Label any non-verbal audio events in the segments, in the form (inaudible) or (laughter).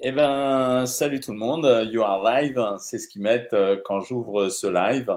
Eh ben, salut tout le monde. You are live. C'est ce qu'ils mettent euh, quand j'ouvre ce live.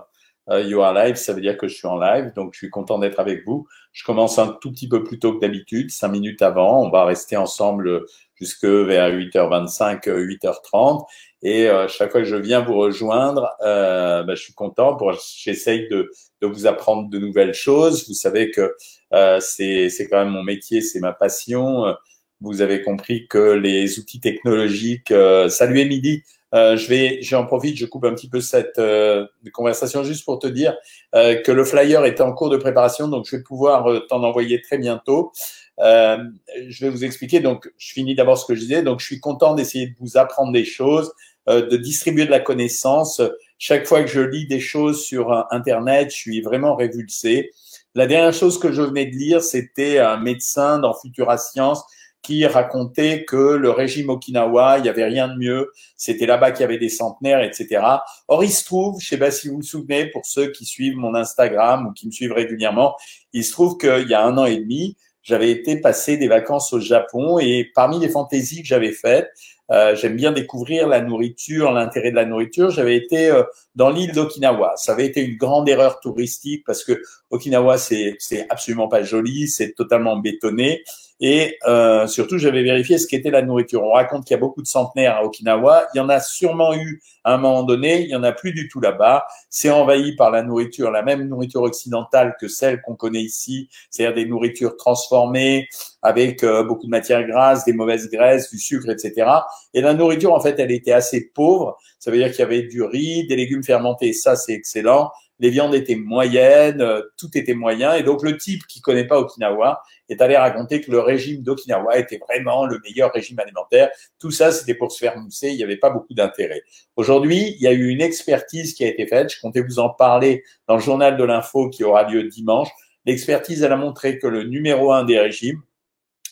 Euh, you are live, ça veut dire que je suis en live. Donc, je suis content d'être avec vous. Je commence un tout petit peu plus tôt que d'habitude, cinq minutes avant. On va rester ensemble jusque vers 8h25, 8h30. Et euh, chaque fois que je viens vous rejoindre, euh, ben, je suis content. Pour, j'essaye de, de vous apprendre de nouvelles choses. Vous savez que euh, c'est, c'est quand même mon métier, c'est ma passion vous avez compris que les outils technologiques. Euh, salut Émilie, euh, je vais, j'en profite, je coupe un petit peu cette euh, conversation juste pour te dire euh, que le flyer est en cours de préparation, donc je vais pouvoir euh, t'en envoyer très bientôt. je vais vous expliquer. Donc, je finis d'abord ce que je disais. Donc, je suis content d'essayer de vous apprendre des choses, de distribuer de la connaissance. Chaque fois que je lis des choses sur Internet, je suis vraiment révulsé. La dernière chose que je venais de lire, c'était un médecin dans Futura Science qui racontait que le régime Okinawa, il n'y avait rien de mieux, c'était là-bas qu'il y avait des centenaires, etc. Or, il se trouve, je sais pas si vous vous souvenez, pour ceux qui suivent mon Instagram ou qui me suivent régulièrement, il se trouve qu'il y a un an et demi, j'avais été passer des vacances au Japon et parmi les fantaisies que j'avais faites, euh, j'aime bien découvrir la nourriture, l'intérêt de la nourriture. J'avais été euh, dans l'île d'Okinawa. Ça avait été une grande erreur touristique parce que Okinawa, c'est absolument pas joli, c'est totalement bétonné. Et euh, surtout, j'avais vérifié ce qu'était la nourriture. On raconte qu'il y a beaucoup de centenaires à Okinawa. Il y en a sûrement eu à un moment donné. Il y en a plus du tout là-bas. C'est envahi par la nourriture, la même nourriture occidentale que celle qu'on connaît ici, c'est-à-dire des nourritures transformées avec euh, beaucoup de matières grasses, des mauvaises graisses, du sucre, etc. Et la nourriture, en fait, elle était assez pauvre. Ça veut dire qu'il y avait du riz, des légumes fermentés. Ça, c'est excellent les viandes étaient moyennes, euh, tout était moyen. Et donc, le type qui connaît pas Okinawa est allé raconter que le régime d'Okinawa était vraiment le meilleur régime alimentaire. Tout ça, c'était pour se faire mousser. Il n'y avait pas beaucoup d'intérêt. Aujourd'hui, il y a eu une expertise qui a été faite. Je comptais vous en parler dans le journal de l'info qui aura lieu dimanche. L'expertise, elle a montré que le numéro un des régimes,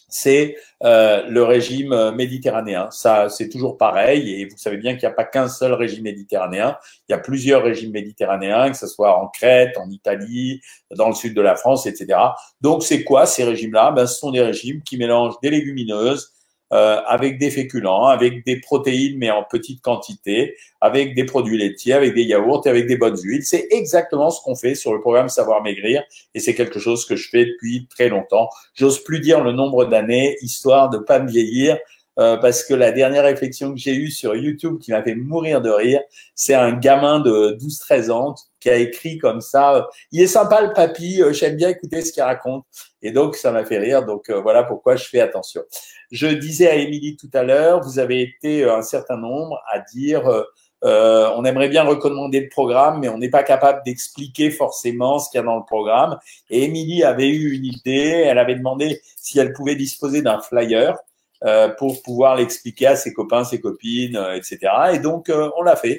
c'est euh, le régime euh, méditerranéen. Ça, c'est toujours pareil. Et vous savez bien qu'il n'y a pas qu'un seul régime méditerranéen. Il y a plusieurs régimes méditerranéens, que ce soit en Crète, en Italie, dans le sud de la France, etc. Donc, c'est quoi ces régimes-là? Ben, Ce sont des régimes qui mélangent des légumineuses, euh, avec des féculents, avec des protéines mais en petite quantité, avec des produits laitiers, avec des yaourts et avec des bonnes huiles. C'est exactement ce qu'on fait sur le programme Savoir Maigrir et c'est quelque chose que je fais depuis très longtemps. J'ose plus dire le nombre d'années, histoire de pas me vieillir. Euh, parce que la dernière réflexion que j'ai eue sur YouTube qui m'a fait mourir de rire, c'est un gamin de 12-13 ans qui a écrit comme ça, euh, il est sympa le papy, j'aime bien écouter ce qu'il raconte. Et donc, ça m'a fait rire. Donc, voilà pourquoi je fais attention. Je disais à Émilie tout à l'heure, vous avez été euh, un certain nombre à dire euh, euh, on aimerait bien recommander le programme, mais on n'est pas capable d'expliquer forcément ce qu'il y a dans le programme. Et Émilie avait eu une idée, elle avait demandé si elle pouvait disposer d'un flyer euh, pour pouvoir l'expliquer à ses copains, ses copines, euh, etc. Et donc, on l'a fait.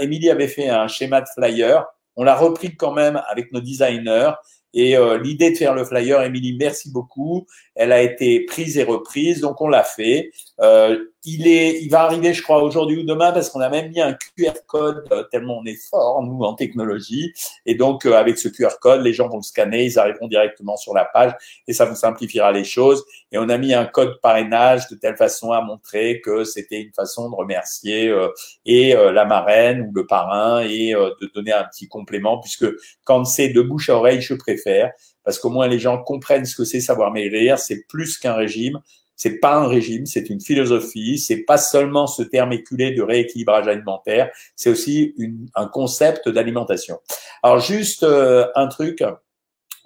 Émilie avait fait un schéma de flyer. On l'a repris quand même avec nos designers et euh, l'idée de faire le flyer, Émilie, merci beaucoup. Elle a été prise et reprise, donc on l'a fait. Euh, il est, il va arriver, je crois, aujourd'hui ou demain, parce qu'on a même mis un QR code euh, tellement on est fort nous en technologie. Et donc euh, avec ce QR code, les gens vont le scanner, ils arriveront directement sur la page et ça vous simplifiera les choses. Et on a mis un code parrainage de telle façon à montrer que c'était une façon de remercier euh, et la marraine ou le parrain et de donner un petit complément, puisque quand c'est de bouche à oreille, je préfère parce qu'au moins les gens comprennent ce que c'est savoir maigrir. C'est plus qu'un régime, c'est pas un régime, c'est une philosophie. C'est pas seulement ce terme éculé de rééquilibrage alimentaire, c'est aussi une, un concept d'alimentation. Alors juste euh, un truc,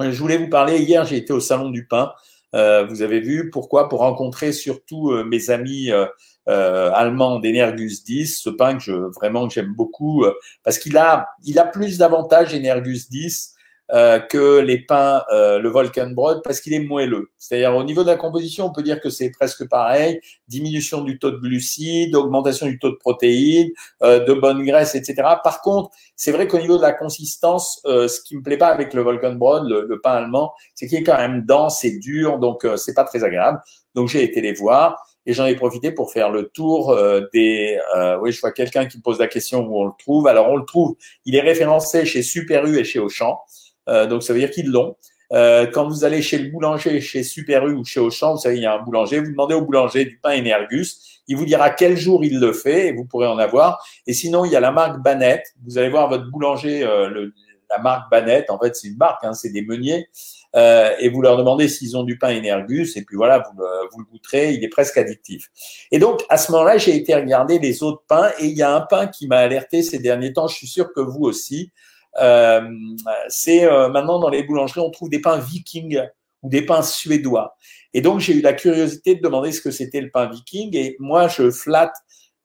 je voulais vous parler. Hier, j'ai été au salon du pain. Euh, vous avez vu pourquoi? Pour rencontrer surtout euh, mes amis euh, allemands d'Energus 10, ce pain que je vraiment que j'aime beaucoup parce qu'il a il a plus d'avantages Energus 10 euh, que les pains, euh, le Volkenbrot, parce qu'il est moelleux. C'est-à-dire au niveau de la composition, on peut dire que c'est presque pareil. Diminution du taux de glucides, augmentation du taux de protéines, euh, de bonnes graisses, etc. Par contre, c'est vrai qu'au niveau de la consistance, euh, ce qui me plaît pas avec le Volkenbrot, le, le pain allemand, c'est qu'il est quand même dense et dur, donc euh, c'est pas très agréable. Donc j'ai été les voir et j'en ai profité pour faire le tour des. oui, je vois quelqu'un qui pose la question où on le trouve. Alors on le trouve. Il est référencé chez Super U et chez Auchan. Euh, donc ça veut dire qu'ils l'ont. Euh, quand vous allez chez le boulanger, chez Super U ou chez Auchan, vous savez, il y a un boulanger, vous demandez au boulanger du pain Energus, il vous dira quel jour il le fait et vous pourrez en avoir. Et sinon, il y a la marque Banette. Vous allez voir votre boulanger, euh, le, la marque Banette, en fait, c'est une marque, hein, c'est des meuniers. Euh, et vous leur demandez s'ils ont du pain Energus, et puis voilà, vous le, vous le goûterez, il est presque addictif. Et donc, à ce moment-là, j'ai été regarder les autres pains, et il y a un pain qui m'a alerté ces derniers temps, je suis sûr que vous aussi, c'est euh, maintenant dans les boulangeries, on trouve des pains vikings ou des pains suédois. Et donc, j'ai eu la curiosité de demander ce que c'était le pain viking. Et moi, je flatte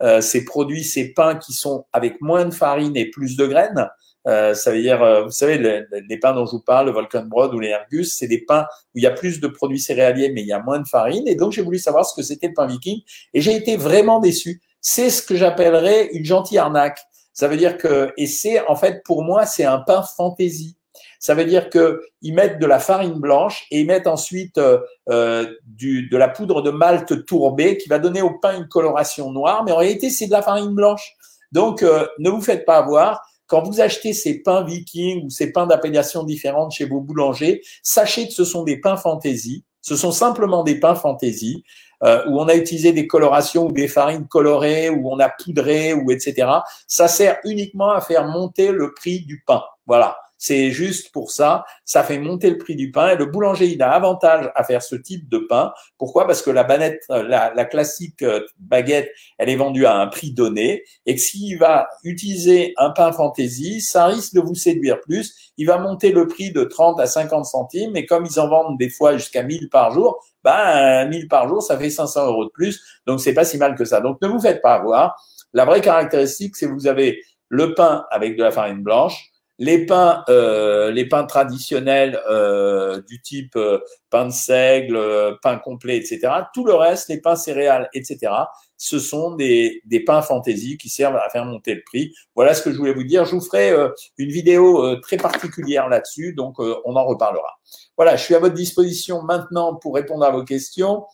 euh, ces produits, ces pains qui sont avec moins de farine et plus de graines. Euh, ça veut dire, euh, vous savez, les, pains dont je vous parle, le Volkenbrod ou les Ergus, c'est des pains où il y a plus de produits céréaliers, mais il y a moins de farine. Et donc, j'ai voulu savoir ce que c'était le pain viking. Et j'ai été vraiment déçu. C'est ce que j'appellerais une gentille arnaque. Ça veut dire que, et c'est en fait pour moi, c'est un pain fantaisie. Ça veut dire que ils mettent de la farine blanche et ils mettent ensuite euh, euh, du, de la poudre de malt tourbée qui va donner au pain une coloration noire, mais en réalité c'est de la farine blanche. Donc euh, ne vous faites pas avoir. Quand vous achetez ces pains vikings ou ces pains d'appellation différentes chez vos boulangers, sachez que ce sont des pains fantaisie. Ce sont simplement des pains fantaisie euh, où on a utilisé des colorations ou des farines colorées, où on a poudré, ou etc. Ça sert uniquement à faire monter le prix du pain. Voilà. C'est juste pour ça, ça fait monter le prix du pain et le boulanger, il a avantage à faire ce type de pain. Pourquoi? Parce que la banette, euh, la, la, classique euh, baguette, elle est vendue à un prix donné et que s'il va utiliser un pain fantaisie, ça risque de vous séduire plus. Il va monter le prix de 30 à 50 centimes et comme ils en vendent des fois jusqu'à 1000 par jour, ben 1000 par jour, ça fait 500 euros de plus. Donc c'est pas si mal que ça. Donc ne vous faites pas avoir. La vraie caractéristique, c'est que vous avez le pain avec de la farine blanche, les pains, euh, les pains traditionnels euh, du type euh, pain de seigle, pain complet, etc. Tout le reste, les pains céréales, etc. Ce sont des, des pains fantaisie qui servent à faire monter le prix. Voilà ce que je voulais vous dire. Je vous ferai une vidéo très particulière là-dessus, donc on en reparlera. Voilà, je suis à votre disposition maintenant pour répondre à vos questions.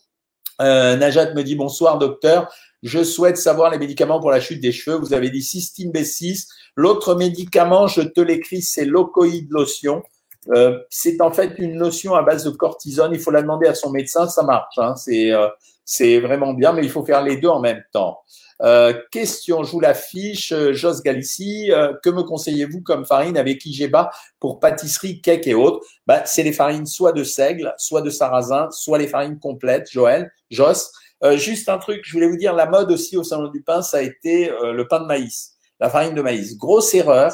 Najat me dit bonsoir docteur. Je souhaite savoir les médicaments pour la chute des cheveux. Vous avez dit cystine B6. L'autre médicament, je te l'écris, c'est l'ocoïde lotion. Euh, c'est en fait une lotion à base de cortisone. Il faut la demander à son médecin, ça marche. Hein. C'est euh, c'est vraiment bien, mais il faut faire les deux en même temps. Euh, question, je vous l'affiche, Jos Galici, que me conseillez-vous comme farine avec Igeba pour pâtisserie, cake et autres? Bah, C'est les farines soit de seigle, soit de sarrasin, soit les farines complètes, Joël, Jos. Euh, juste un truc, je voulais vous dire, la mode aussi au salon du pain, ça a été euh, le pain de maïs, la farine de maïs. Grosse erreur,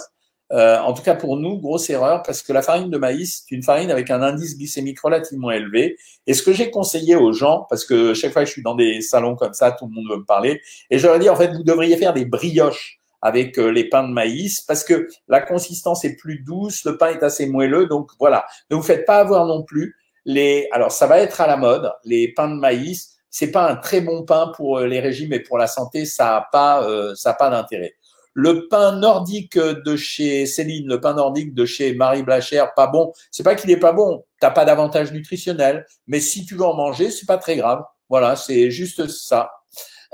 euh, en tout cas pour nous, grosse erreur, parce que la farine de maïs, c'est une farine avec un indice glycémique relativement élevé. Et ce que j'ai conseillé aux gens, parce que chaque fois que je suis dans des salons comme ça, tout le monde veut me parler, et je leur dit, en fait, vous devriez faire des brioches avec les pains de maïs parce que la consistance est plus douce, le pain est assez moelleux, donc voilà. Ne vous faites pas avoir non plus les. Alors ça va être à la mode, les pains de maïs c'est pas un très bon pain pour euh, les régimes et pour la santé, ça a pas, euh, ça a pas d'intérêt. Le pain nordique de chez Céline, le pain nordique de chez Marie Blachère, pas bon. C'est pas qu'il est pas bon, t'as pas d'avantage nutritionnel, mais si tu veux en manger, c'est pas très grave. Voilà, c'est juste ça.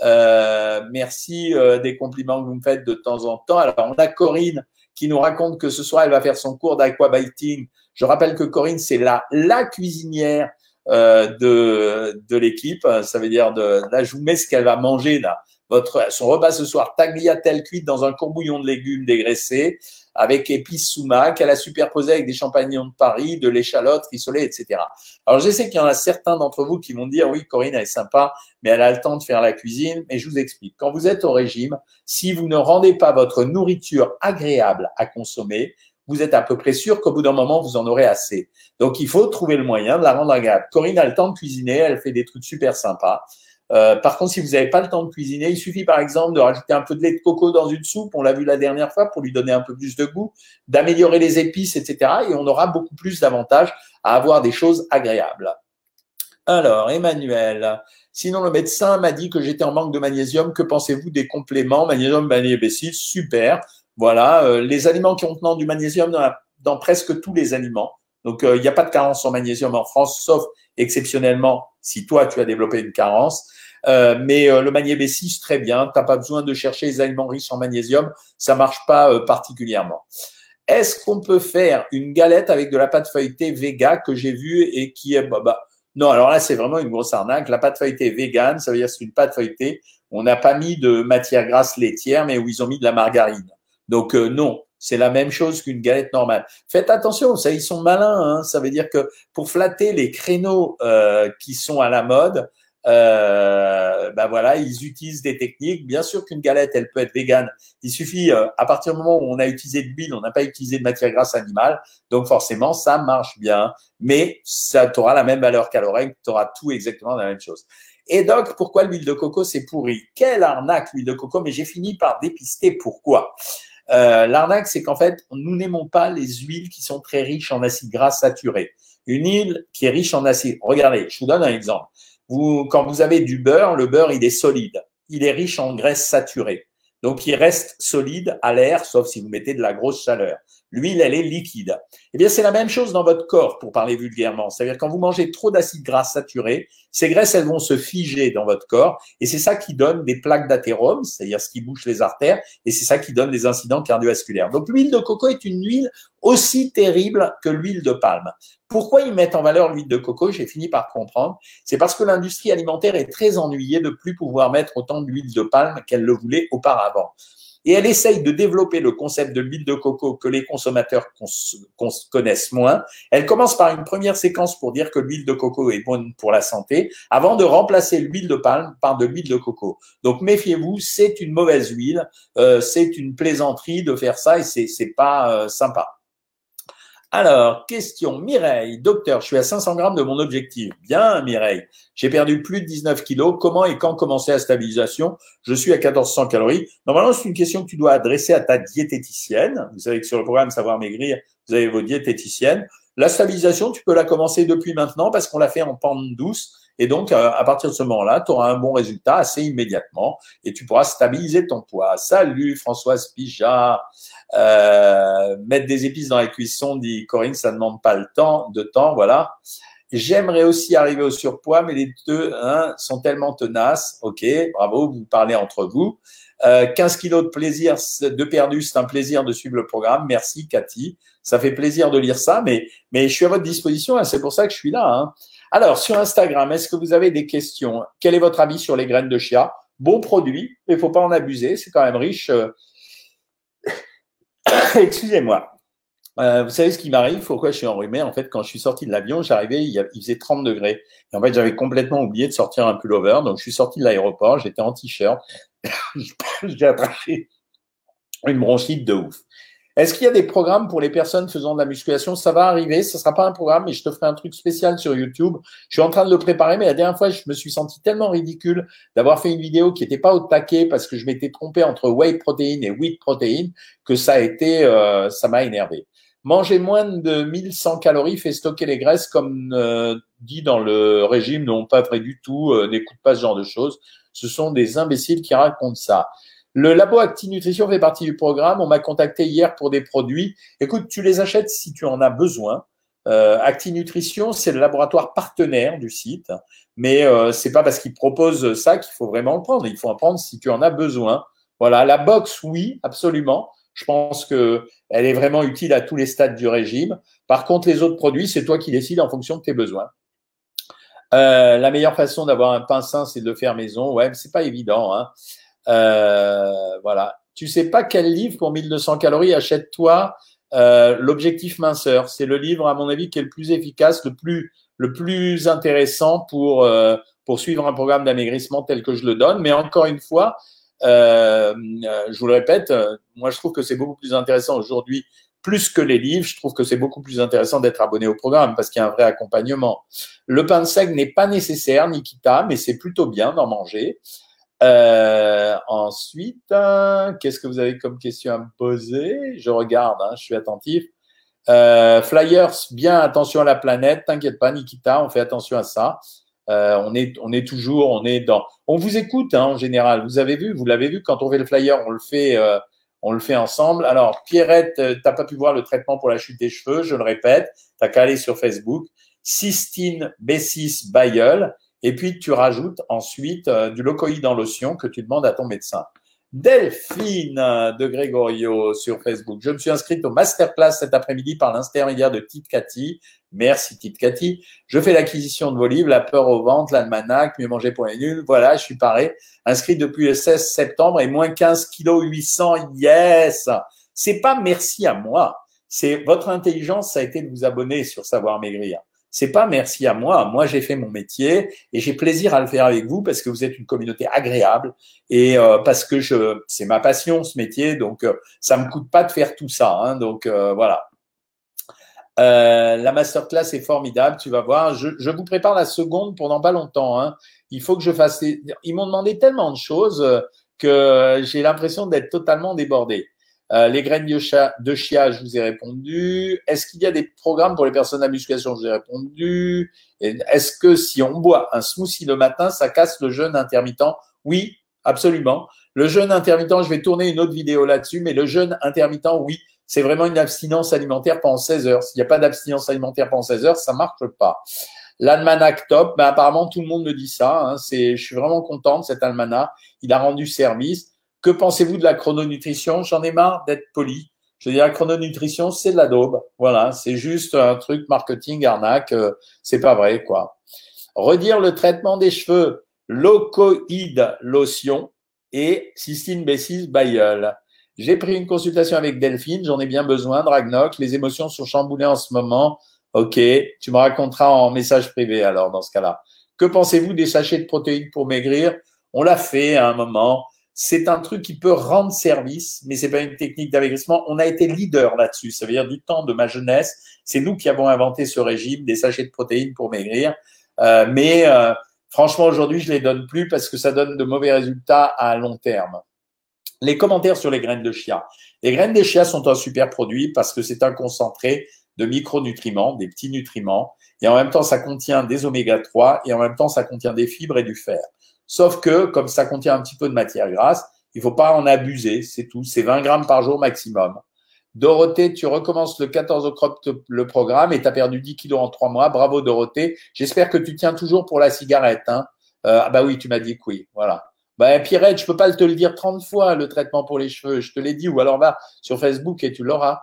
Euh, merci des compliments que vous me faites de temps en temps. Alors, on a Corinne qui nous raconte que ce soir, elle va faire son cours d'aquabiting. Je rappelle que Corinne, c'est la, la cuisinière euh, de, de l'équipe. Ça veut dire de là, je vous mets ce qu'elle va manger là. Votre, son repas ce soir, tagliatelle cuite dans un courbouillon de légumes dégraissés avec épices sumac qu'elle a superposé avec des champignons de Paris, de l'échalote rissolée, etc. Alors, je sais qu'il y en a certains d'entre vous qui vont dire, oui, Corinne, elle est sympa, mais elle a le temps de faire la cuisine. Mais je vous explique. Quand vous êtes au régime, si vous ne rendez pas votre nourriture agréable à consommer, vous êtes à peu près sûr qu'au bout d'un moment, vous en aurez assez. Donc, il faut trouver le moyen de la rendre agréable. Corinne a le temps de cuisiner, elle fait des trucs super sympas. Euh, par contre, si vous n'avez pas le temps de cuisiner, il suffit par exemple de rajouter un peu de lait de coco dans une soupe, on l'a vu la dernière fois, pour lui donner un peu plus de goût, d'améliorer les épices, etc. Et on aura beaucoup plus d'avantages à avoir des choses agréables. Alors, Emmanuel, sinon le médecin m'a dit que j'étais en manque de magnésium. Que pensez-vous des compléments? Magnésium, magnésium, super. Voilà, euh, les aliments qui ont contenant du magnésium dans, presque tous les aliments. Donc, euh, il n'y a pas de carence en magnésium en France, sauf exceptionnellement si toi, tu as développé une carence. Euh, mais le magnésium B6, très bien. Tu n'as pas besoin de chercher les aliments riches en magnésium. Ça marche pas particulièrement. Est-ce qu'on peut faire une galette avec de la pâte feuilletée Vega que j'ai vue et qui est bah, bah, non, alors là, c'est vraiment une grosse arnaque. La pâte feuilletée vegan, ça veut dire c'est une pâte feuilletée. On n'a pas mis de matière grasse laitière, mais où ils ont mis de la margarine. Donc euh, non, c'est la même chose qu'une galette normale. Faites attention, ça, ils sont malins. Hein. Ça veut dire que pour flatter les créneaux euh, qui sont à la mode, euh, ben voilà, ils utilisent des techniques. Bien sûr qu'une galette, elle peut être végane. Il suffit, euh, à partir du moment où on a utilisé de l'huile, on n'a pas utilisé de matière grasse animale, donc forcément, ça marche bien. Mais ça, aura la même valeur calorique, tu auras tout exactement la même chose. Et donc, pourquoi l'huile de coco, c'est pourri? Quelle arnaque l'huile de coco Mais j'ai fini par dépister pourquoi? Euh, l'arnaque, c'est qu'en fait, nous n'aimons pas les huiles qui sont très riches en acides gras saturés. Une huile qui est riche en acides. Regardez, je vous donne un exemple quand vous avez du beurre, le beurre, il est solide. Il est riche en graisses saturées. Donc, il reste solide à l'air, sauf si vous mettez de la grosse chaleur. L'huile, elle est liquide. Eh bien, c'est la même chose dans votre corps, pour parler vulgairement. C'est-à-dire, quand vous mangez trop d'acides gras saturés, ces graisses, elles vont se figer dans votre corps. Et c'est ça qui donne des plaques d'athérome, c'est-à-dire ce qui bouche les artères. Et c'est ça qui donne des incidents cardiovasculaires. Donc, l'huile de coco est une huile aussi terrible que l'huile de palme. Pourquoi ils mettent en valeur l'huile de coco? J'ai fini par comprendre. C'est parce que l'industrie alimentaire est très ennuyée de plus pouvoir mettre autant d'huile de palme qu'elle le voulait auparavant. Et elle essaye de développer le concept de l'huile de coco que les consommateurs connaissent moins. Elle commence par une première séquence pour dire que l'huile de coco est bonne pour la santé, avant de remplacer l'huile de palme par de l'huile de coco. Donc méfiez-vous, c'est une mauvaise huile, euh, c'est une plaisanterie de faire ça et c'est pas euh, sympa. Alors, question, Mireille, docteur, je suis à 500 grammes de mon objectif. Bien, Mireille. J'ai perdu plus de 19 kilos. Comment et quand commencer la stabilisation? Je suis à 1400 calories. Normalement, c'est une question que tu dois adresser à ta diététicienne. Vous savez que sur le programme Savoir Maigrir, vous avez vos diététiciennes. La stabilisation, tu peux la commencer depuis maintenant parce qu'on l'a fait en pente douce. Et donc, euh, à partir de ce moment-là, tu auras un bon résultat assez immédiatement et tu pourras stabiliser ton poids. Salut Françoise Pijat. Euh, mettre des épices dans la cuisson, dit Corinne, ça ne demande pas le temps, de temps, voilà. J'aimerais aussi arriver au surpoids, mais les deux hein, sont tellement tenaces. Ok, bravo, vous parlez entre vous. Euh, 15 kilos de plaisir, de perdu, c'est un plaisir de suivre le programme. Merci Cathy, ça fait plaisir de lire ça, mais, mais je suis à votre disposition, hein, c'est pour ça que je suis là. Hein. Alors, sur Instagram, est-ce que vous avez des questions? Quel est votre avis sur les graines de chia? Bon produit, mais il faut pas en abuser, c'est quand même riche. Euh. (coughs) Excusez-moi. Euh, vous savez ce qui m'arrive? Pourquoi je suis enrhumé? En fait, quand je suis sorti de l'avion, j'arrivais, il, faisait 30 degrés. Et en fait, j'avais complètement oublié de sortir un pullover. Donc, je suis sorti de l'aéroport, j'étais en t-shirt. (coughs) J'ai attrapé une bronchite de ouf. Est-ce qu'il y a des programmes pour les personnes faisant de la musculation? Ça va arriver, ce ne sera pas un programme, mais je te ferai un truc spécial sur YouTube. Je suis en train de le préparer, mais la dernière fois, je me suis senti tellement ridicule d'avoir fait une vidéo qui n'était pas au taquet parce que je m'étais trompé entre whey protein et wheat protein que ça a été, euh, ça m'a énervé. Manger moins de 1100 calories fait stocker les graisses, comme euh, dit dans le régime, non pas vrai du tout, euh, n'écoute pas ce genre de choses. Ce sont des imbéciles qui racontent ça. Le labo Acti Nutrition fait partie du programme. On m'a contacté hier pour des produits. Écoute, tu les achètes si tu en as besoin. Euh, Acti Nutrition, c'est le laboratoire partenaire du site, mais euh, c'est pas parce qu'ils proposent ça qu'il faut vraiment le prendre. Il faut en prendre si tu en as besoin. Voilà, la box, oui, absolument. Je pense que elle est vraiment utile à tous les stades du régime. Par contre, les autres produits, c'est toi qui décides en fonction de tes besoins. Euh, la meilleure façon d'avoir un pain sain, c'est de le faire maison. Ouais, c'est pas évident. Hein. Euh, voilà. Tu sais pas quel livre pour 1200 calories achète-toi euh, l'objectif minceur. C'est le livre, à mon avis, qui est le plus efficace, le plus, le plus intéressant pour, euh, pour suivre un programme d'amaigrissement tel que je le donne. Mais encore une fois, euh, je vous le répète, moi je trouve que c'est beaucoup plus intéressant aujourd'hui, plus que les livres, je trouve que c'est beaucoup plus intéressant d'être abonné au programme parce qu'il y a un vrai accompagnement. Le pain sec n'est pas nécessaire, Nikita, mais c'est plutôt bien d'en manger. Euh, ensuite, euh, qu'est-ce que vous avez comme question à me poser? Je regarde, hein, je suis attentif. Euh, flyers, bien attention à la planète, t'inquiète pas, Nikita, on fait attention à ça. Euh, on est, on est toujours, on est dans. On vous écoute hein, en général. Vous avez vu, vous l'avez vu quand on fait le flyer, on le fait, euh, on le fait ensemble. Alors Pierrette, t'as pas pu voir le traitement pour la chute des cheveux, je le répète. T'as qu'à aller sur Facebook. Cystine B6 Bayeul. Et puis, tu rajoutes ensuite euh, du locoïde en lotion que tu demandes à ton médecin. Delphine de Grégorio sur Facebook. Je me suis inscrite au masterclass cet après-midi par l'intermédiaire de Tite Cathy. Merci Tite Cathy. Je fais l'acquisition de vos livres, La peur au ventre, l'almanach, Mieux manger pour les nuls. Voilà, je suis paré. Inscrit depuis le 16 septembre et moins 15 kg 800. Yes! C'est pas merci à moi. C'est votre intelligence, ça a été de vous abonner sur Savoir Maigrir c'est pas merci à moi. Moi, j'ai fait mon métier et j'ai plaisir à le faire avec vous parce que vous êtes une communauté agréable et euh, parce que je, c'est ma passion ce métier, donc euh, ça me coûte pas de faire tout ça. Hein, donc euh, voilà. la masterclass est formidable, tu vas voir. Je, je, vous prépare la seconde pendant pas longtemps. Hein. Il faut que je fasse. Ils m'ont demandé tellement de choses que j'ai l'impression d'être totalement débordé. Euh, les graines de chia, je vous ai répondu. Est-ce qu'il y a des programmes pour les personnes à musculation Je vous ai répondu. Est-ce que si on boit un smoothie le matin, ça casse le jeûne intermittent? Oui, absolument. Le jeûne intermittent, je vais tourner une autre vidéo là-dessus, mais le jeûne intermittent, oui, c'est vraiment une abstinence alimentaire pendant 16 heures. S'il n'y a pas d'abstinence alimentaire pendant 16 heures, ça marche pas. L'almanach top, ben apparemment tout le monde me dit ça. Hein. C'est, je suis vraiment content de cet almanach. Il a rendu service. Que pensez-vous de la chrononutrition? J'en ai marre d'être poli. Je veux dire, la chrononutrition, c'est de la daube. Voilà, c'est juste un truc marketing arnaque. Euh, c'est pas vrai, quoi. Redire le traitement des cheveux, locoïde lotion et cystine B6 bailleul. J'ai pris une consultation avec Delphine, j'en ai bien besoin, Dragnoc. Les émotions sont chamboulées en ce moment. Ok, tu me raconteras en message privé alors dans ce cas-là. Que pensez-vous des sachets de protéines pour maigrir? On l'a fait à un moment c'est un truc qui peut rendre service, mais c'est pas une technique d'amaigrissement. On a été leader là-dessus. Ça veut dire du temps de ma jeunesse. C'est nous qui avons inventé ce régime des sachets de protéines pour maigrir. Euh, mais euh, franchement, aujourd'hui, je les donne plus parce que ça donne de mauvais résultats à long terme. Les commentaires sur les graines de chia. Les graines de chia sont un super produit parce que c'est un concentré de micronutriments, des petits nutriments, et en même temps, ça contient des oméga 3 et en même temps, ça contient des fibres et du fer. Sauf que, comme ça contient un petit peu de matière grasse, il faut pas en abuser, c'est tout. C'est 20 grammes par jour maximum. Dorothée, tu recommences le 14 octobre le programme et tu as perdu 10 kilos en 3 mois. Bravo Dorothée. J'espère que tu tiens toujours pour la cigarette. Hein. Euh, ah bah oui, tu m'as dit que oui. Voilà. Bah, Pierrette, je peux pas te le dire 30 fois, le traitement pour les cheveux. Je te l'ai dit. Ou alors va sur Facebook et tu l'auras.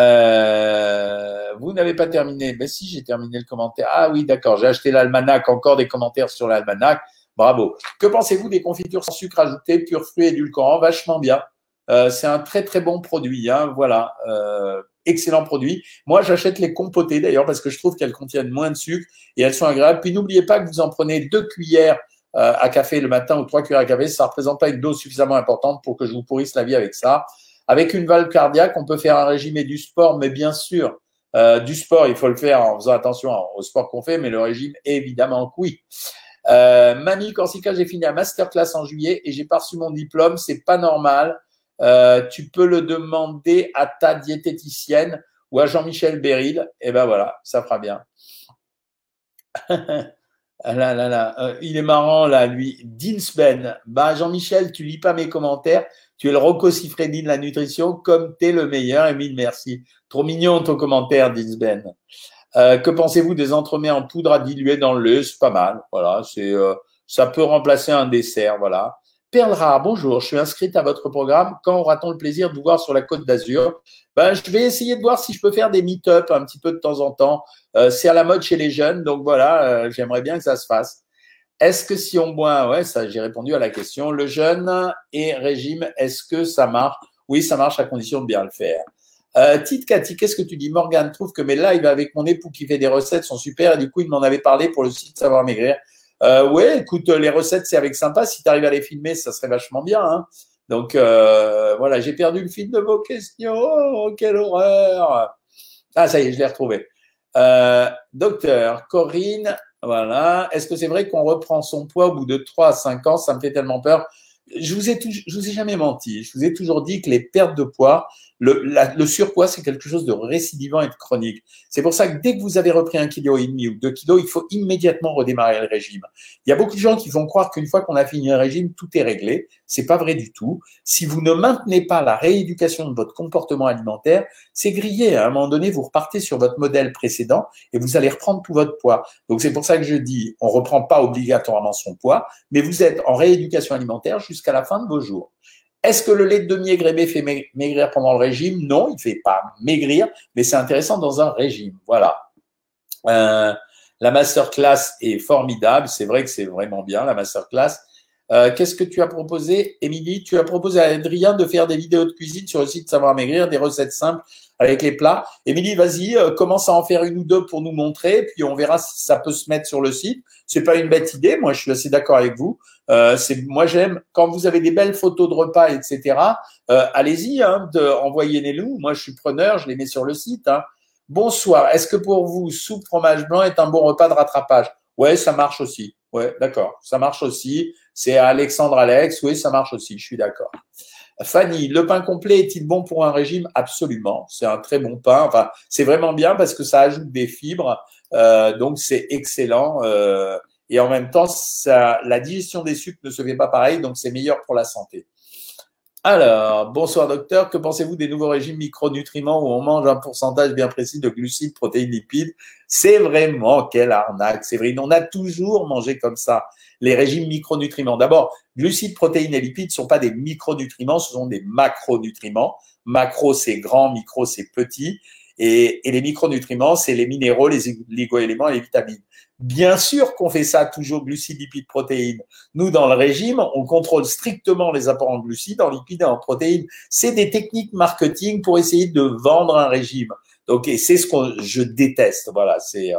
Euh, vous n'avez pas terminé. Mais si, j'ai terminé le commentaire. Ah oui, d'accord. J'ai acheté l'almanach. Encore des commentaires sur l'almanach. Bravo. Que pensez-vous des confitures sans sucre ajouté, pur fruits édulcorants Vachement bien. Euh, c'est un très très bon produit. Hein, voilà. Euh, excellent produit. Moi, j'achète les compotées d'ailleurs parce que je trouve qu'elles contiennent moins de sucre et elles sont agréables. Puis n'oubliez pas que vous en prenez deux cuillères euh, à café le matin ou trois cuillères à café. Ça représente pas une dose suffisamment importante pour que je vous pourrisse la vie avec ça. Avec une valve cardiaque, on peut faire un régime et du sport, mais bien sûr, du sport, il faut le faire en faisant attention au sport qu'on fait, mais le régime, évidemment, oui. Euh, Mamie Corsica, j'ai fini la masterclass en juillet et j'ai pas reçu mon diplôme. C'est pas normal. Euh, tu peux le demander à ta diététicienne ou à Jean-Michel Béril. Et ben voilà, ça fera bien. (laughs) Ah là, là, là. Euh, il est marrant là, lui. Dinsben. Bah, Jean-Michel, tu lis pas mes commentaires. Tu es le Rocco Siffredi de la nutrition, comme tu es le meilleur. Emile, merci. Trop mignon ton commentaire, Dinsben. Euh, que pensez-vous des entremets en poudre à diluer dans le lait? C'est pas mal. Voilà, c'est euh, ça peut remplacer un dessert. Voilà. Perle rare, bonjour. Je suis inscrite à votre programme. Quand aura-t-on le plaisir de vous voir sur la Côte d'Azur? Ben, je vais essayer de voir si je peux faire des meet-up un petit peu de temps en temps. Euh, c'est à la mode chez les jeunes, donc voilà, j'aimerais bien que ça se fasse. Est-ce que si on boit, ouais, ça, j'ai répondu à la question. Le jeûne et régime, est-ce que ça marche? Oui, ça marche à condition de bien le faire. Euh, Tite Cathy, qu'est-ce que tu dis? Morgane trouve que mes lives avec mon époux qui fait des recettes sont super et du coup, il m'en avait parlé pour le site Savoir Maigrir. Euh, ouais, écoute, les recettes, c'est avec sympa. Si tu arrives à les filmer, ça serait vachement bien. Hein. Donc, euh, voilà, j'ai perdu le fil de vos questions. Oh, quelle horreur Ah, ça y est, je l'ai retrouvé. Euh, docteur, Corinne, voilà. Est-ce que c'est vrai qu'on reprend son poids au bout de 3 à 5 ans? Ça me fait tellement peur. Je vous ai, je vous ai jamais menti. Je vous ai toujours dit que les pertes de poids, le, surpoids, c'est quelque chose de récidivant et de chronique. C'est pour ça que dès que vous avez repris un kilo et demi ou deux kilos, il faut immédiatement redémarrer le régime. Il y a beaucoup de gens qui vont croire qu'une fois qu'on a fini un régime, tout est réglé. C'est pas vrai du tout. Si vous ne maintenez pas la rééducation de votre comportement alimentaire, c'est grillé. À un moment donné, vous repartez sur votre modèle précédent et vous allez reprendre tout votre poids. Donc c'est pour ça que je dis, on reprend pas obligatoirement son poids, mais vous êtes en rééducation alimentaire jusqu'à la fin de vos jours. Est-ce que le lait de demi-égrébé fait maigrir pendant le régime? Non, il ne fait pas maigrir, mais c'est intéressant dans un régime. Voilà. Euh, la masterclass est formidable. C'est vrai que c'est vraiment bien, la masterclass. Euh, Qu'est-ce que tu as proposé, Émilie? Tu as proposé à Adrien de faire des vidéos de cuisine sur le site Savoir Maigrir, des recettes simples avec les plats. Émilie, vas-y, euh, commence à en faire une ou deux pour nous montrer, puis on verra si ça peut se mettre sur le site. C'est pas une bête idée, moi je suis assez d'accord avec vous. Euh, moi j'aime quand vous avez des belles photos de repas, etc. Allez-y, hein, envoyez-les-nous. Moi je suis preneur, je les mets sur le site. Hein. Bonsoir. Est-ce que pour vous soupe fromage blanc est un bon repas de rattrapage? Ouais, ça marche aussi. Ouais, d'accord, ça marche aussi. C'est Alexandre Alex. Oui, ça marche aussi. Je suis d'accord. Fanny, le pain complet est-il bon pour un régime? Absolument. C'est un très bon pain. Enfin, c'est vraiment bien parce que ça ajoute des fibres. Euh, donc, c'est excellent. Euh, et en même temps, ça, la digestion des sucres ne se fait pas pareil. Donc, c'est meilleur pour la santé. Alors, bonsoir docteur, que pensez-vous des nouveaux régimes micronutriments où on mange un pourcentage bien précis de glucides, protéines, lipides? C'est vraiment quelle arnaque, vrai. On a toujours mangé comme ça les régimes micronutriments. D'abord, glucides, protéines et lipides ne sont pas des micronutriments, ce sont des macronutriments. Macro, c'est grand, micro, c'est petit. Et, les micronutriments, c'est les minéraux, les oligo-éléments et les vitamines. Bien sûr qu'on fait ça toujours glucides, lipides, protéines. Nous, dans le régime, on contrôle strictement les apports en glucides, en lipides et en protéines. C'est des techniques marketing pour essayer de vendre un régime. Donc, c'est ce que je déteste. Voilà, c'est. Euh,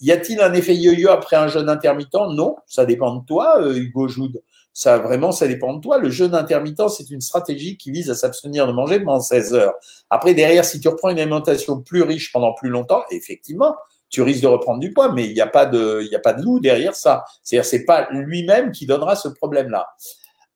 y a-t-il un effet yo-yo après un jeûne intermittent? Non, ça dépend de toi, euh, Hugo Joude. Ça, vraiment, ça dépend de toi. Le jeûne intermittent, c'est une stratégie qui vise à s'abstenir de manger pendant 16 heures. Après, derrière, si tu reprends une alimentation plus riche pendant plus longtemps, effectivement, tu risques de reprendre du poids, mais il n'y a pas de, il y a pas de loup derrière ça. C'est-à-dire, c'est pas lui-même qui donnera ce problème-là.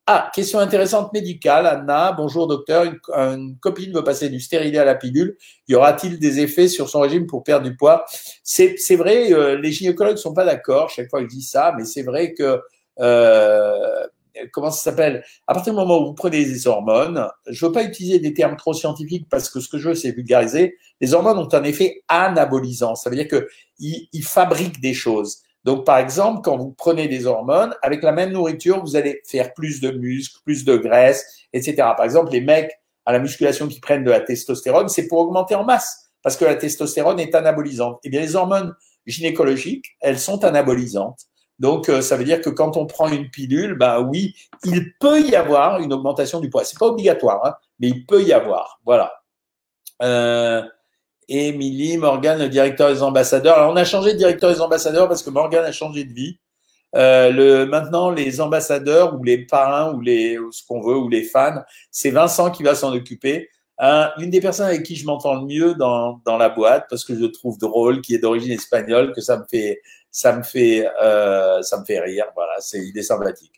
Ah, question intéressante médicale. Anna, bonjour docteur. Une, copine veut passer du stérilet à la pilule. Y aura-t-il des effets sur son régime pour perdre du poids? C'est vrai, euh, les gynécologues sont pas d'accord. Chaque fois que je dis ça, mais c'est vrai que euh, comment ça s'appelle? À partir du moment où vous prenez des hormones, je veux pas utiliser des termes trop scientifiques parce que ce que je veux c'est vulgariser. Les hormones ont un effet anabolisant. Ça veut dire que ils fabriquent des choses. Donc, par exemple, quand vous prenez des hormones, avec la même nourriture, vous allez faire plus de muscles, plus de graisse, etc. Par exemple, les mecs à la musculation qui prennent de la testostérone, c'est pour augmenter en masse, parce que la testostérone est anabolisante. Eh bien, les hormones gynécologiques, elles sont anabolisantes. Donc, euh, ça veut dire que quand on prend une pilule, ben oui, il peut y avoir une augmentation du poids. C'est pas obligatoire, hein, mais il peut y avoir. Voilà. Euh, Émilie, Morgan, le directeur des ambassadeurs. Alors, on a changé de directeur des ambassadeurs parce que Morgan a changé de vie. Euh, maintenant, les ambassadeurs ou les parrains ou les ou ce qu'on veut ou les fans, c'est Vincent qui va s'en occuper. Euh, une des personnes avec qui je m'entends le mieux dans, dans la boîte parce que je le trouve drôle, qui est d'origine espagnole, que ça me fait ça me fait euh, ça me fait rire. Voilà, c'est il est sympathique.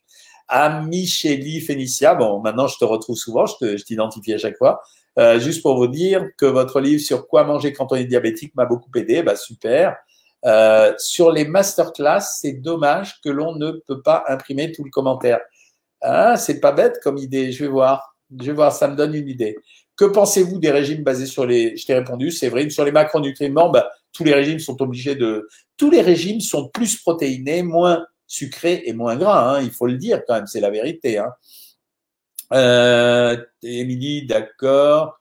À Micheli Fénicia, bon, maintenant je te retrouve souvent, je t'identifie à chaque fois. Euh, juste pour vous dire que votre livre sur quoi manger quand on est diabétique m'a beaucoup aidé. Bah, super. Euh, sur les masterclass, c'est dommage que l'on ne peut pas imprimer tout le commentaire. Ah, c'est pas bête comme idée. Je vais voir. Je vais voir. Ça me donne une idée. Que pensez-vous des régimes basés sur les Je t'ai répondu, c'est. Sur les macronutriments, bah, tous les régimes sont obligés de. Tous les régimes sont plus protéinés, moins sucrés et moins gras. Hein. Il faut le dire quand même. C'est la vérité. Hein. Euh, Émilie, d'accord.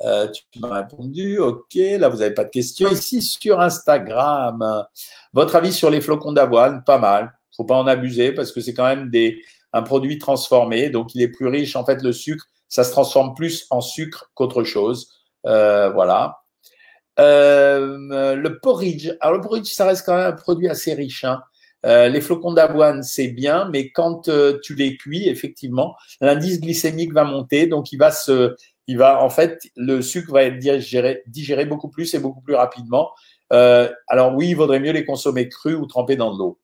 Euh, tu m'as répondu, ok. Là, vous n'avez pas de questions. Ici, sur Instagram, votre avis sur les flocons d'avoine Pas mal. faut pas en abuser parce que c'est quand même un produit transformé. Donc, il est plus riche. En fait, le sucre, ça se transforme plus en sucre qu'autre chose. Euh, voilà. Euh, le porridge. Alors, le porridge, ça reste quand même un produit assez riche. Hein. Euh, les flocons d'avoine, c'est bien, mais quand tu les cuis, effectivement, l'indice glycémique va monter, donc il va se, il va, en fait, le sucre va être digéré, digéré beaucoup plus et beaucoup plus rapidement. Alors oui, il vaudrait mieux les consommer crus ou trempés dans de l'eau.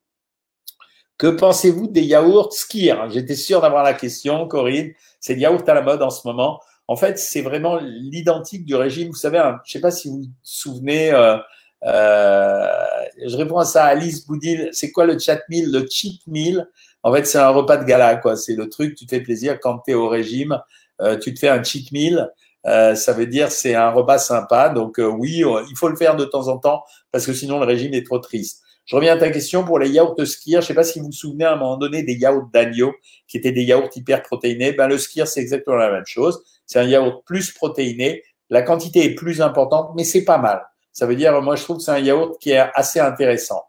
Que pensez-vous des yaourts skir J'étais sûr d'avoir la question, Corinne. C'est le yaourt à la mode en ce moment. En fait, c'est vraiment l'identique du régime. Vous savez, je ne sais pas si vous vous souvenez, euh, je réponds à ça à Alice Boudil. C'est quoi le chat meal? Le cheat meal, en fait, c'est un repas de gala, quoi. C'est le truc, tu te fais plaisir quand tu es au régime. Euh, tu te fais un cheat meal. Euh, ça veut dire c'est un repas sympa. Donc oui, il faut le faire de temps en temps parce que sinon le régime est trop triste. Je reviens à ta question pour les yaourts skier. Je ne sais pas si vous vous souvenez à un moment donné des yaourts d'agneau qui étaient des yaourts hyper protéinés. Ben, le skier, c'est exactement la même chose. C'est un yaourt plus protéiné. La quantité est plus importante, mais c'est pas mal. Ça veut dire, moi, je trouve que c'est un yaourt qui est assez intéressant.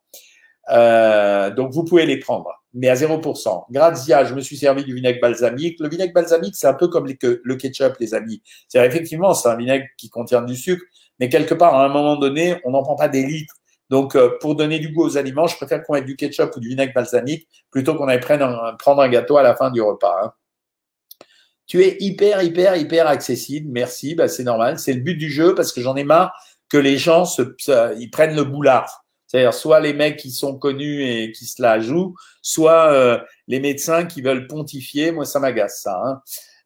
Euh, donc, vous pouvez les prendre, mais à 0%. Grazia, je me suis servi du vinaigre balsamique. Le vinaigre balsamique, c'est un peu comme le ketchup, les amis. C'est effectivement, c'est un vinaigre qui contient du sucre, mais quelque part, à un moment donné, on n'en prend pas des litres. Donc, euh, pour donner du goût aux aliments, je préfère qu'on mette du ketchup ou du vinaigre balsamique plutôt qu'on aille prendre un, prendre un gâteau à la fin du repas. Hein. Tu es hyper, hyper, hyper accessible. Merci. Bah, c'est normal. C'est le but du jeu parce que j'en ai marre que les gens se, ils prennent le boulard. C'est-à-dire soit les mecs qui sont connus et qui se la jouent, soit euh, les médecins qui veulent pontifier. Moi, ça m'agace ça. Hein.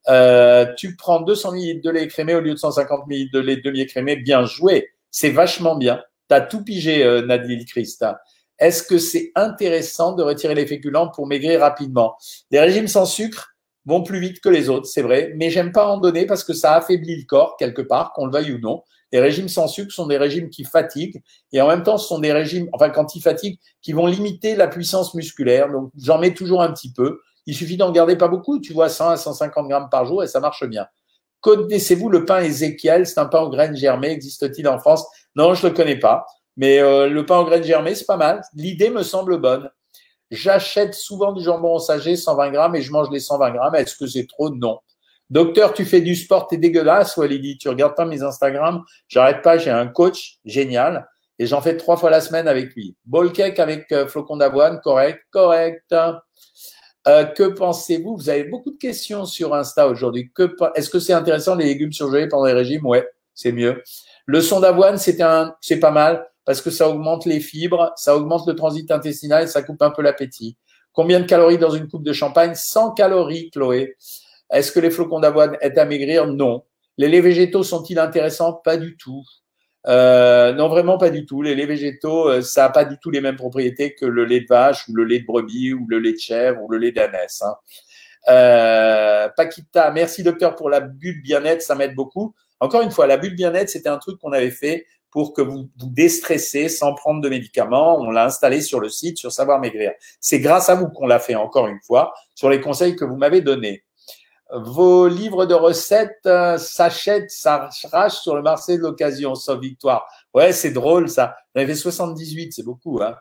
Euh, tu prends 200 ml de lait écrémé au lieu de 150 ml de lait demi-écrémé. Bien joué. C'est vachement bien. Tu as tout pigé, euh, Nadine Christa. Est-ce que c'est intéressant de retirer les féculents pour maigrir rapidement? Les régimes sans sucre vont plus vite que les autres, c'est vrai, mais j'aime pas en donner parce que ça affaiblit le corps quelque part, qu'on le veuille ou non. Les régimes sans sucre sont des régimes qui fatiguent et en même temps, ce sont des régimes, enfin, quand ils fatiguent, qui vont limiter la puissance musculaire. Donc, j'en mets toujours un petit peu. Il suffit d'en garder pas beaucoup, tu vois, 100 à 150 grammes par jour et ça marche bien. Connaissez-vous le pain Ézéchiel C'est un pain aux graines germées. Existe-t-il en France? Non, je ne le connais pas. Mais euh, le pain aux graines germées, c'est pas mal. L'idée me semble bonne. J'achète souvent du jambon saget, 120 grammes, et je mange les 120 grammes. Est-ce que c'est trop? Non. Docteur, tu fais du sport, t'es dégueulasse, Walidi. Tu regardes pas mes Instagram. J'arrête pas, j'ai un coach génial. Et j'en fais trois fois la semaine avec lui. Ball cake avec euh, flocon d'avoine, correct, correct. Euh, que pensez-vous? Vous avez beaucoup de questions sur Insta aujourd'hui. Est-ce que c'est intéressant les légumes surgelés pendant les régimes? Ouais, c'est mieux. Le son d'avoine, c'est un, c'est pas mal parce que ça augmente les fibres, ça augmente le transit intestinal et ça coupe un peu l'appétit. Combien de calories dans une coupe de champagne? 100 calories, Chloé. Est-ce que les flocons d'avoine aident à maigrir? Non. Les laits végétaux sont-ils intéressants? Pas du tout. Euh, non, vraiment pas du tout. Les laits végétaux, euh, ça n'a pas du tout les mêmes propriétés que le lait de vache ou le lait de brebis ou le lait de chèvre ou le lait d'ânesse. Hein. Euh, Paquita, merci docteur pour la bulle bien-être, ça m'aide beaucoup. Encore une fois, la bulle bien-être, c'était un truc qu'on avait fait pour que vous vous déstressez sans prendre de médicaments. On l'a installé sur le site sur Savoir Maigrir. C'est grâce à vous qu'on l'a fait encore une fois sur les conseils que vous m'avez donnés. Vos livres de recettes euh, s'achètent, s'arrachent sur le marché de l'occasion, sauf victoire. Ouais, c'est drôle ça. J'en avais 78, c'est beaucoup. Hein.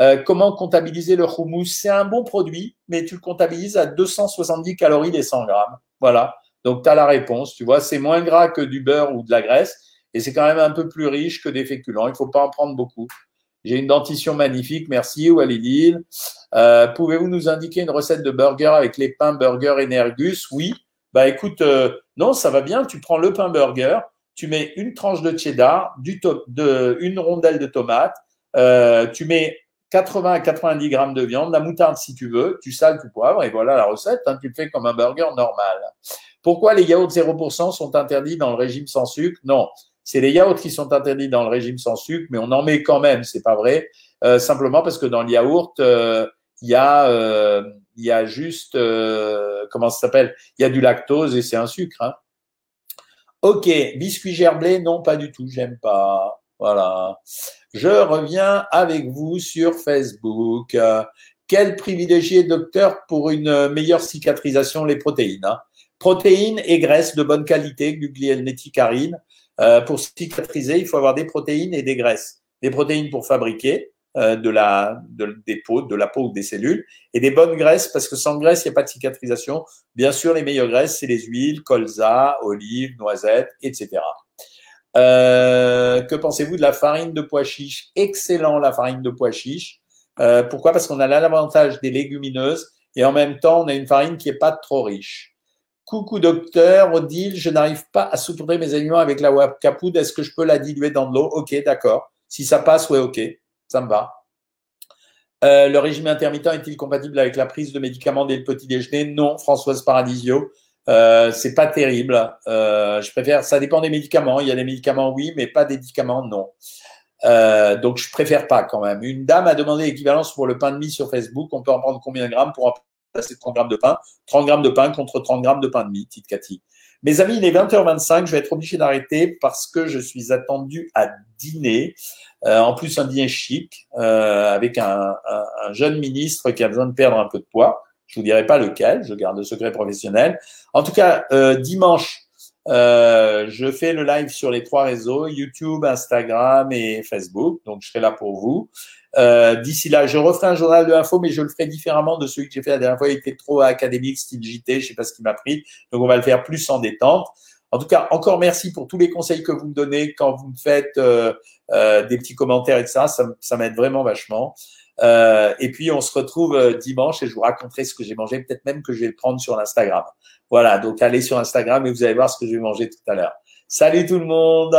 Euh, comment comptabiliser le houmous C'est un bon produit, mais tu le comptabilises à 270 calories les 100 grammes. Voilà. Donc, tu as la réponse. Tu vois, c'est moins gras que du beurre ou de la graisse et c'est quand même un peu plus riche que des féculents. Il ne faut pas en prendre beaucoup. J'ai une dentition magnifique, merci Walidil. Euh, Pouvez-vous nous indiquer une recette de burger avec les pains burger Energus? Oui. Bah écoute, euh, non, ça va bien. Tu prends le pain burger, tu mets une tranche de cheddar, de, une rondelle de tomate, euh, tu mets 80 à 90 grammes de viande, la moutarde si tu veux, tu sales, tu poivres, et voilà la recette. Hein, tu le fais comme un burger normal. Pourquoi les yaourts 0% sont interdits dans le régime sans sucre? Non, c'est les yaourts qui sont interdits dans le régime sans sucre, mais on en met quand même, c'est pas vrai. Euh, simplement parce que dans le yaourt, euh, il y a euh, y a juste comment ça s'appelle? Il y a du lactose et c'est un sucre. Hein. Ok, biscuit gerblé, non, pas du tout, j'aime pas. Voilà. Je reviens avec vous sur Facebook. Quel privilégié docteur pour une meilleure cicatrisation les protéines hein? Protéines et graisses de bonne qualité, gluconéticarine. Euh, pour cicatriser, il faut avoir des protéines et des graisses. Des protéines pour fabriquer euh, de la, de, des peaux, de la peau ou des cellules, et des bonnes graisses, parce que sans graisse, il n'y a pas de cicatrisation. Bien sûr, les meilleures graisses, c'est les huiles, colza, olives, noisettes, etc. Euh, que pensez-vous de la farine de pois chiche Excellent, la farine de pois chiche. Euh, pourquoi? Parce qu'on a l'avantage des légumineuses et en même temps, on a une farine qui n'est pas trop riche. Coucou docteur, Odile, je n'arrive pas à saupoudrer mes aliments avec la capoudre. Est-ce que je peux la diluer dans de l'eau? Ok, d'accord. Si ça passe, ouais, ok, ça me va. Euh, le régime intermittent est-il compatible avec la prise de médicaments dès le petit déjeuner? Non, Françoise Paradisio. Euh, c'est pas terrible. Euh, je préfère. Ça dépend des médicaments. Il y a des médicaments oui, mais pas des médicaments non. Donc je préfère pas quand même. Une dame a demandé l'équivalence pour le pain de mie sur Facebook. On peut en prendre combien de grammes pour c'est 30 grammes de pain. 30 grammes de pain contre 30 grammes de pain de mie, petite Cathy. Mes amis, il est 20h25. Je vais être obligé d'arrêter parce que je suis attendu à dîner. Euh, en plus, un dîner chic euh, avec un, un, jeune ministre qui a besoin de perdre un peu de poids. Je vous dirai pas lequel, je garde le secret professionnel. En tout cas, euh, dimanche, je fais le live sur les trois réseaux, YouTube, Instagram et Facebook. Donc, je serai là pour vous. Euh, D'ici là, je referai un journal de info, mais je le ferai différemment de celui que j'ai fait la dernière fois. Il était trop académique, style JT, je sais pas ce qui m'a pris. Donc, on va le faire plus en détente. En tout cas, encore merci pour tous les conseils que vous me donnez quand vous me faites euh, euh, des petits commentaires, etc. Ça, ça m'aide vraiment vachement. Euh, et puis, on se retrouve euh, dimanche et je vous raconterai ce que j'ai mangé. Peut-être même que je vais le prendre sur Instagram. Voilà, donc allez sur Instagram et vous allez voir ce que je vais manger tout à l'heure. Salut tout le monde